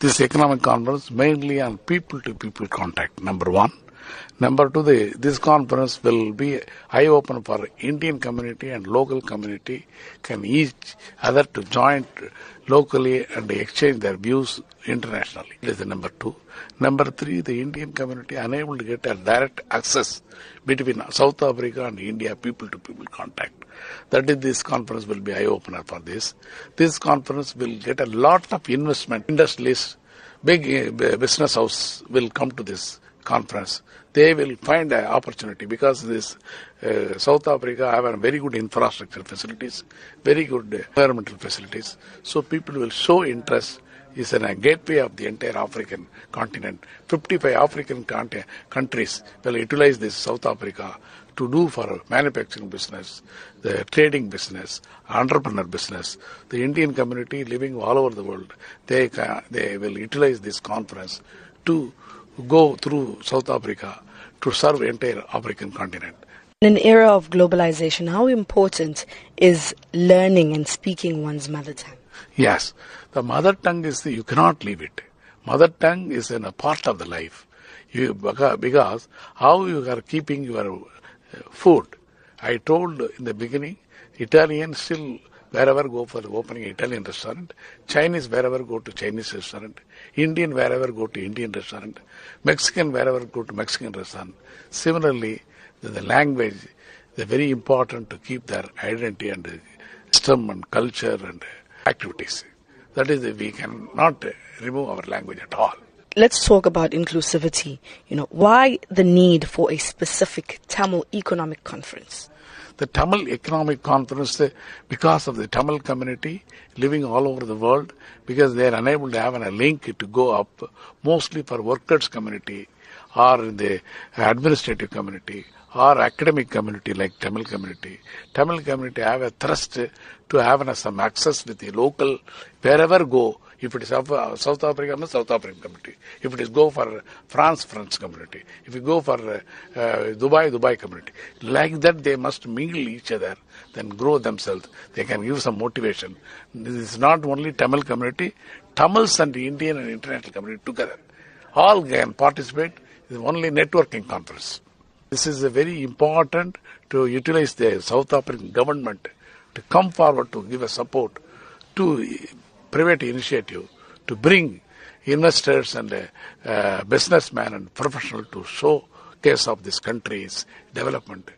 this economic conference mainly on people to people contact, number one. Number two, the, this conference will be eye open for Indian community and local community can each other to join locally and exchange their views internationally. This is the number two. Number three, the Indian community unable to get a direct access between South Africa and India people to people contact. That is, this conference will be eye opener for this. This conference will get a lot of investment. industries, big uh, business house will come to this conference. They will find an opportunity because this uh, South Africa have a very good infrastructure facilities, very good environmental facilities. So people will show interest is a gateway of the entire African continent. 55 African countries will utilize this South Africa to do for manufacturing business, the trading business, entrepreneur business. The Indian community living all over the world, they, they will utilize this conference to go through South Africa to serve entire African continent. In an era of globalization, how important is learning and speaking one's mother tongue? Yes, the mother tongue is the, you cannot leave it. Mother tongue is in a part of the life. You, because how you are keeping your uh, food. I told in the beginning, Italian still wherever go for opening Italian restaurant, Chinese wherever go to Chinese restaurant, Indian wherever go to Indian restaurant, Mexican wherever go to Mexican restaurant. Similarly, the, language is very important to keep their identity and system and culture and activities. That is, we cannot remove our language at all. Let's talk about inclusivity. You know, why the need for a specific Tamil economic conference? The Tamil Economic Conference, because of the Tamil community living all over the world, because they are unable to have a link to go up, mostly for workers' community or in the administrative community or academic community like Tamil community. Tamil community have a thrust to have some access with the local, wherever go, if it is South Africa, South African community. If it is go for France, France community. If you go for uh, Dubai, Dubai community. Like that, they must mingle each other, then grow themselves. They can give some motivation. This is not only Tamil community, Tamils and Indian and international community together. All can participate. It's only networking conference. This is very important to utilize the South African government to come forward to give a support to private initiative to bring investors and uh, businessmen and professionals to show case of this country's development.